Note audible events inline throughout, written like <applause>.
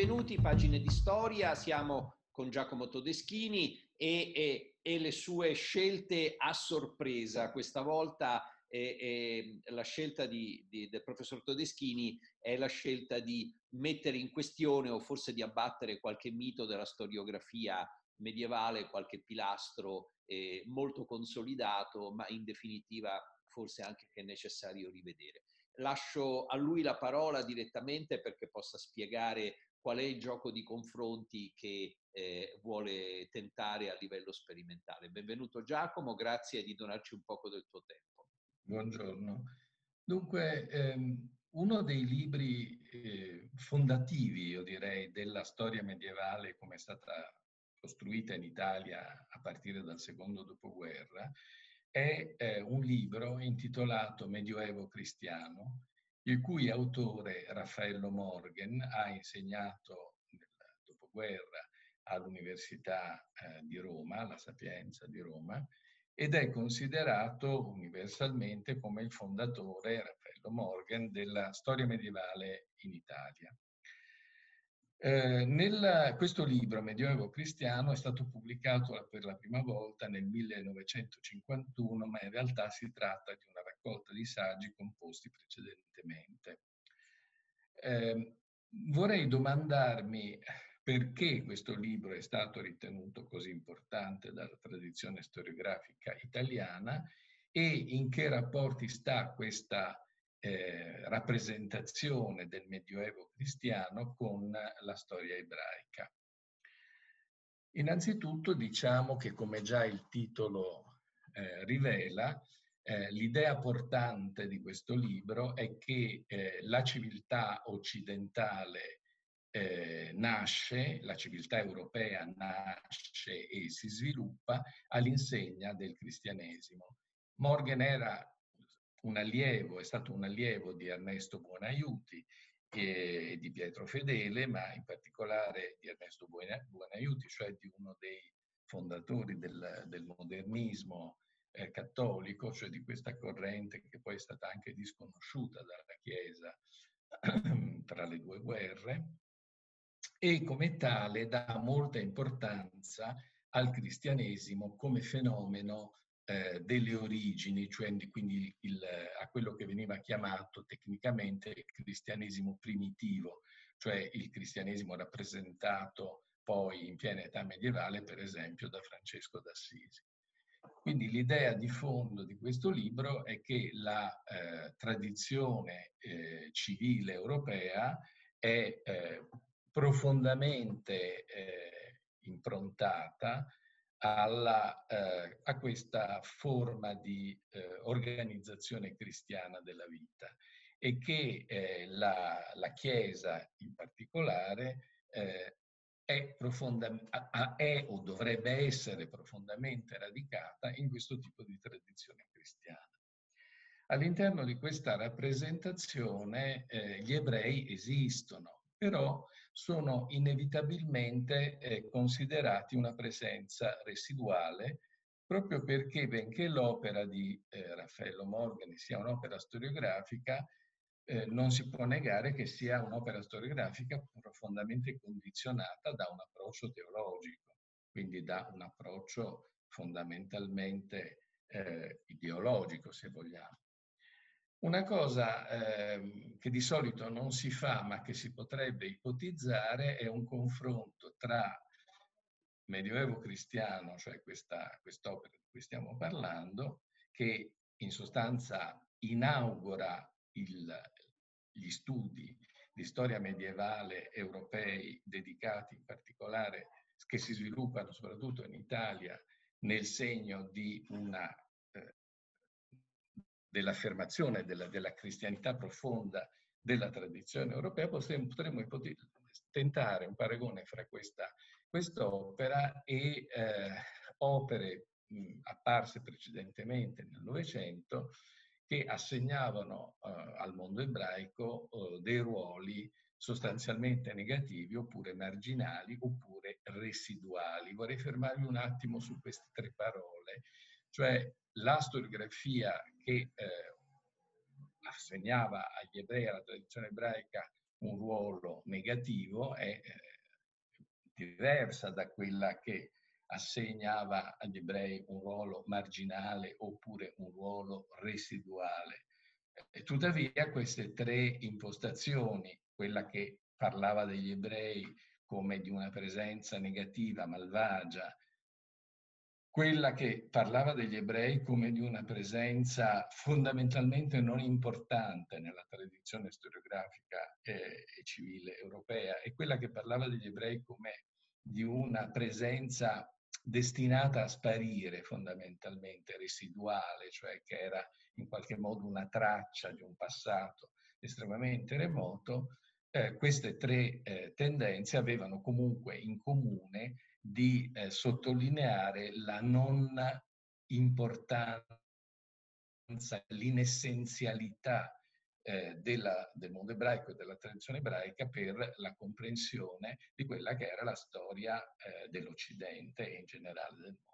benvenuti, pagine di storia, siamo con Giacomo Todeschini e, e, e le sue scelte a sorpresa. Questa volta eh, eh, la scelta di, di, del professor Todeschini è la scelta di mettere in questione o forse di abbattere qualche mito della storiografia medievale, qualche pilastro eh, molto consolidato, ma in definitiva forse anche che è necessario rivedere lascio a lui la parola direttamente perché possa spiegare qual è il gioco di confronti che eh, vuole tentare a livello sperimentale. Benvenuto Giacomo, grazie di donarci un poco del tuo tempo. Buongiorno. Dunque, ehm, uno dei libri eh, fondativi, io direi, della storia medievale come è stata costruita in Italia a partire dal secondo dopoguerra, è eh, un libro intitolato Medioevo cristiano, il cui autore Raffaello Morgan ha insegnato nel dopoguerra all'Università eh, di Roma, alla Sapienza di Roma, ed è considerato universalmente come il fondatore, Raffaello Morgan, della storia medievale in Italia. Eh, nel, questo libro, Medioevo Cristiano, è stato pubblicato per la prima volta nel 1951, ma in realtà si tratta di una raccolta di saggi composti precedentemente. Eh, vorrei domandarmi perché questo libro è stato ritenuto così importante dalla tradizione storiografica italiana e in che rapporti sta questa eh, rappresentazione del Medioevo cristiano con la storia ebraica. Innanzitutto diciamo che, come già il titolo eh, rivela, eh, l'idea portante di questo libro è che eh, la civiltà occidentale eh, nasce, la civiltà europea nasce e si sviluppa all'insegna del cristianesimo. Morgan era un allievo, è stato un allievo di Ernesto Buonaiuti e di Pietro Fedele, ma in particolare di Ernesto Buonaiuti, cioè di uno dei fondatori del, del modernismo eh, cattolico, cioè di questa corrente che poi è stata anche disconosciuta dalla Chiesa <clears throat> tra le due guerre, e come tale dà molta importanza al cristianesimo come fenomeno eh, delle origini, cioè quindi il, a quello che veniva chiamato tecnicamente il cristianesimo primitivo, cioè il cristianesimo rappresentato poi in piena età medievale, per esempio, da Francesco d'Assisi. Quindi l'idea di fondo di questo libro è che la eh, tradizione eh, civile europea è eh, profondamente eh, improntata alla, eh, a questa forma di eh, organizzazione cristiana della vita e che eh, la, la, Chiesa in particolare eh, è, è, o dovrebbe essere profondamente radicata in questo tipo di tradizione cristiana. All'interno di questa rappresentazione eh, gli ebrei esistono, però sono inevitabilmente eh, considerati una presenza residuale proprio perché benché l'opera di eh, Raffaello Morgani sia un'opera storiografica, eh, non si può negare che sia un'opera storiografica profondamente condizionata da un approccio teologico, quindi da un approccio fondamentalmente eh, ideologico, se vogliamo. Una cosa eh, che di solito non si fa ma che si potrebbe ipotizzare è un confronto tra Medioevo cristiano, cioè questa quest'opera di cui stiamo parlando, che in sostanza inaugura il, gli studi di storia medievale europei dedicati in particolare, che si sviluppano soprattutto in Italia nel segno di una dell'affermazione della, della, cristianità profonda della tradizione europea, potremmo, potremmo tentare un paragone fra questa quest'opera e eh, opere mh, apparse precedentemente nel Novecento che assegnavano eh, al mondo ebraico eh, dei ruoli sostanzialmente negativi oppure marginali oppure residuali. Vorrei fermarmi un attimo su queste tre parole, cioè la storiografia che eh, assegnava agli ebrei, alla tradizione ebraica, un ruolo negativo è eh, diversa da quella che assegnava agli ebrei un ruolo marginale oppure un ruolo residuale. E tuttavia queste tre impostazioni, quella che parlava degli ebrei come di una presenza negativa, malvagia, quella che parlava degli ebrei come di una presenza fondamentalmente non importante nella tradizione storiografica e, e civile europea e quella che parlava degli ebrei come di una presenza destinata a sparire fondamentalmente, residuale, cioè che era in qualche modo una traccia di un passato estremamente remoto, eh, queste tre eh, tendenze avevano comunque in comune di eh, sottolineare la non importanza, l'inessenzialità eh, della, del mondo ebraico e della tradizione ebraica per la comprensione di quella che era la storia eh, dell'Occidente e in generale del mondo.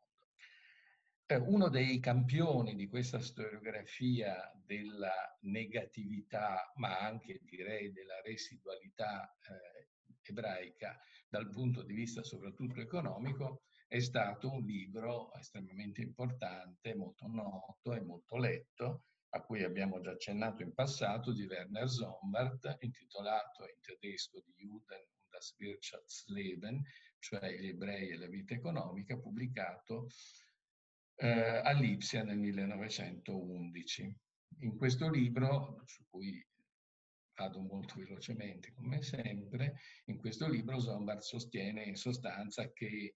Eh, uno dei campioni di questa storiografia della negatività, ma anche direi della residualità eh, ebraica dal punto di vista soprattutto economico, è stato un libro estremamente importante, molto noto e molto letto, a cui abbiamo già accennato in passato, di Werner Sombart, intitolato in tedesco di Juden und das Wirtschaftsleben, cioè gli ebrei e la vita economica, pubblicato eh, a Lipsia nel 1911. In questo libro, su cui vado molto velocemente come sempre, in questo libro Zombart sostiene in sostanza che eh,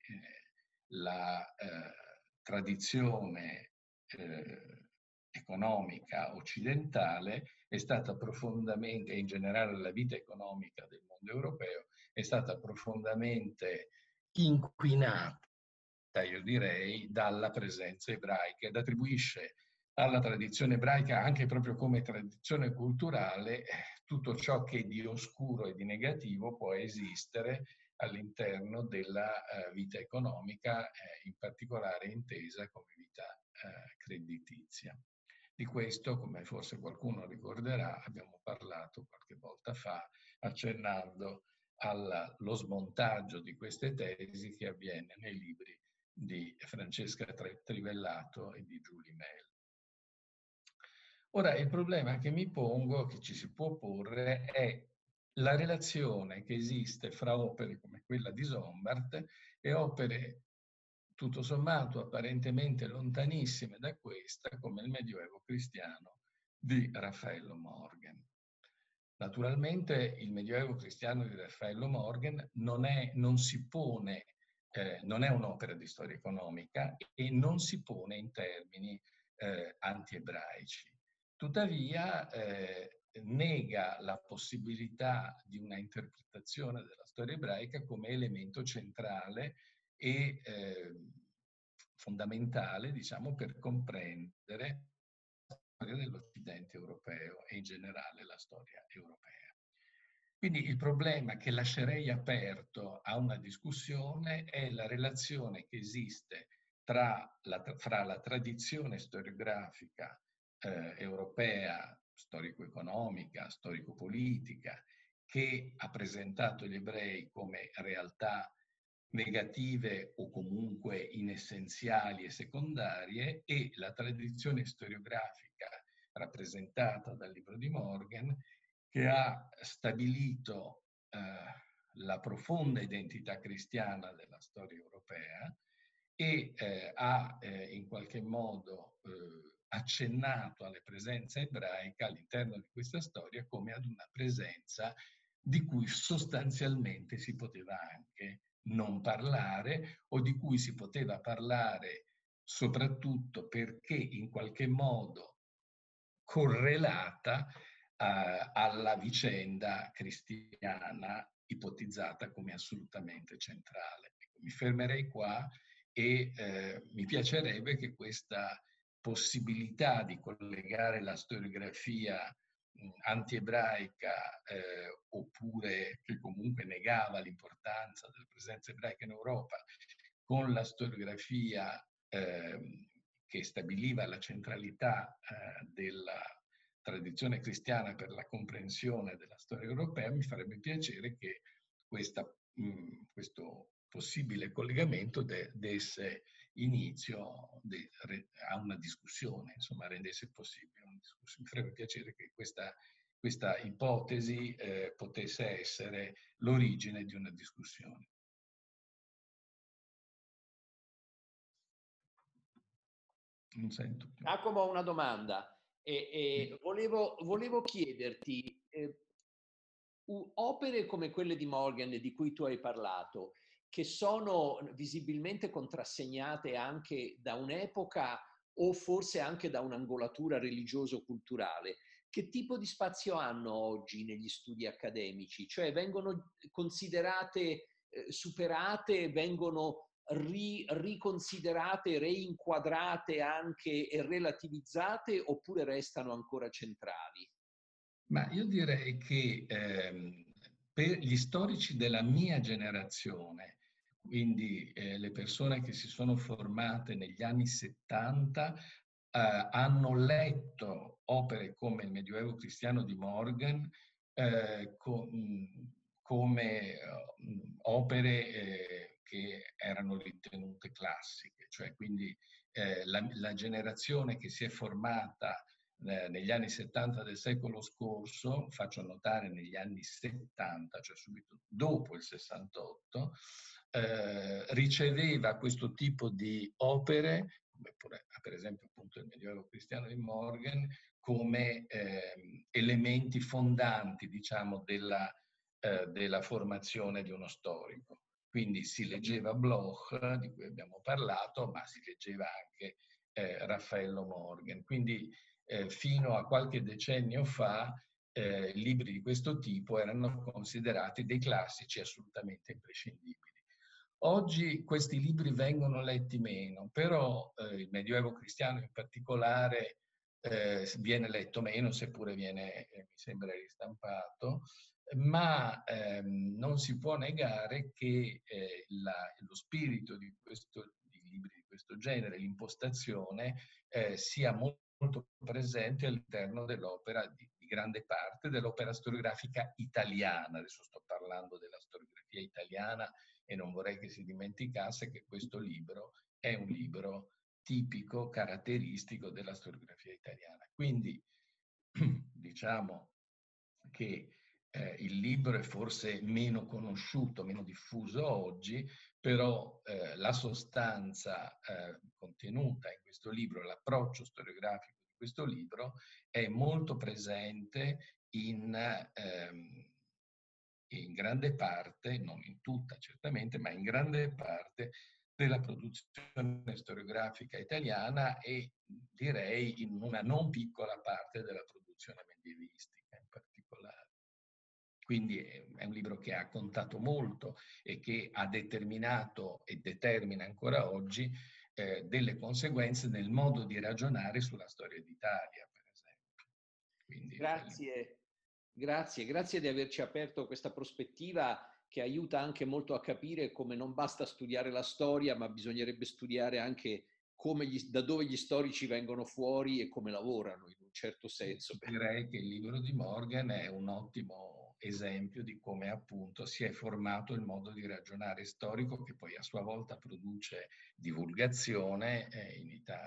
la eh, tradizione eh, economica occidentale è stata profondamente, e in generale la vita economica del mondo europeo, è stata profondamente inquinata, io direi, dalla presenza ebraica ed attribuisce alla tradizione ebraica anche proprio come tradizione culturale tutto ciò che di oscuro e di negativo può esistere all'interno della eh, vita economica, eh, in particolare intesa come vita eh, creditizia. Di questo, come forse qualcuno ricorderà, abbiamo parlato qualche volta fa, accennando allo smontaggio di queste tesi che avviene nei libri di Francesca Trivellato e di Julie Mel. Ora, il problema che mi pongo, che ci si può porre, è la relazione che esiste fra opere come quella di Sombart e opere tutto sommato apparentemente lontanissime da questa, come il Medioevo cristiano di Raffaello Morgan. Naturalmente il Medioevo cristiano di Raffaello Morgan non, è, non si pone, eh, non è un'opera di storia economica e non si pone in termini eh, anti-ebraici. Tuttavia eh, nega la possibilità di una interpretazione della storia ebraica come elemento centrale e eh, fondamentale, diciamo, per comprendere la storia dell'Occidente europeo e in generale la storia europea. Quindi il problema che lascerei aperto a una discussione è la relazione che esiste tra la, fra la tradizione storiografica eh, europea, storico-economica, storico-politica, che ha presentato gli ebrei come realtà negative o comunque inessenziali e secondarie e la tradizione storiografica rappresentata dal libro di Morgan che ha stabilito eh, la profonda identità cristiana della storia europea e eh, ha eh, in qualche modo eh, accennato alle presenze ebraica all'interno di questa storia come ad una presenza di cui sostanzialmente si poteva anche non parlare o di cui si poteva parlare soprattutto perché in qualche modo correlata alla vicenda cristiana ipotizzata come assolutamente centrale. Ecco, mi fermerei qua e eh, mi piacerebbe che questa possibilità di collegare la storiografia antiebraica eh, oppure che comunque negava l'importanza della presenza ebraica in Europa con la storiografia eh, che stabiliva la centralità eh, della, tradizione cristiana per la comprensione della storia europea, mi farebbe piacere che questa, mh, questo possibile collegamento de, desse inizio de, re, a una discussione, insomma rendesse possibile una discussione. Mi farebbe piacere che questa, questa ipotesi eh, potesse essere l'origine di una discussione. Non sento più. Giacomo, una domanda. E, e volevo, volevo, chiederti, eh, opere come quelle di Morgan di cui tu hai parlato, che sono visibilmente contrassegnate anche da un'epoca o forse anche da un'angolatura religioso-culturale, che tipo di spazio hanno oggi negli studi accademici? Cioè vengono considerate eh, superate, vengono ri, riconsiderate, reinquadrate anche e relativizzate oppure restano ancora centrali? Ma io direi che ehm, per gli storici della mia generazione, quindi eh, le persone che si sono formate negli anni 70, eh, hanno letto opere come il Medioevo cristiano di Morgan, eh, co- come uh, opere eh, che erano ritenute classiche, cioè quindi eh, la, la, generazione che si è formata eh, negli anni 70 del secolo scorso, faccio notare negli anni 70, cioè subito dopo il 68, eh, riceveva questo tipo di opere, come pure, per esempio appunto il Medioevo cristiano di Morgan, come eh, elementi fondanti, diciamo, della, eh, della formazione di uno storico. Quindi si leggeva Bloch, di cui abbiamo parlato, ma si leggeva anche eh, Raffaello Morgan. Quindi eh, fino a qualche decennio fa eh, libri di questo tipo erano considerati dei classici assolutamente imprescindibili. Oggi questi libri vengono letti meno, però eh, il Medioevo cristiano in particolare eh, viene letto meno, seppure viene, eh, mi sembra, ristampato, ma ehm, non si può negare che eh, la, lo spirito di, questo, di, libri di questo genere, l'impostazione, eh, sia molto, presente all'interno dell'opera, di, di, grande parte dell'opera storiografica italiana. Adesso sto parlando della storiografia italiana e non vorrei che si dimenticasse che questo libro è un libro tipico, caratteristico della storiografia italiana. Quindi <clears throat> diciamo che eh, il libro è forse meno conosciuto, meno diffuso oggi, però eh, la sostanza eh, contenuta in questo libro, l'approccio storiografico di questo libro è molto presente in, ehm, in grande parte, non in tutta certamente, ma in grande parte della produzione storiografica italiana e direi in una non piccola parte della produzione medievistica. Quindi è un libro che ha contato molto e che ha determinato e determina ancora oggi eh, delle conseguenze nel modo di ragionare sulla storia d'Italia, per esempio. Quindi, grazie, grazie, grazie di averci aperto questa prospettiva che aiuta anche molto a capire come non basta studiare la storia, ma bisognerebbe studiare anche gli, da dove gli storici vengono fuori e come lavorano, in un certo senso. Direi che il libro di Morgan è un ottimo esempio di come appunto si è formato il modo di ragionare storico che poi a sua volta produce divulgazione eh, in Italia.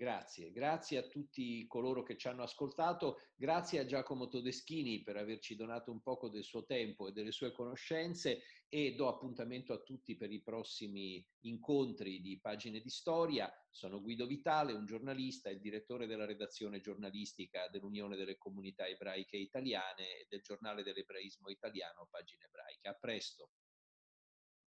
Grazie, grazie a tutti coloro che ci hanno ascoltato, grazie a Giacomo Todeschini per averci donato un poco del suo tempo e delle sue conoscenze e do appuntamento a tutti per i prossimi incontri di Pagine di Storia. Sono Guido Vitale, un giornalista e direttore della redazione giornalistica dell'Unione delle Comunità Ebraiche Italiane e del giornale dell'ebraismo italiano Pagine Ebraiche. A presto.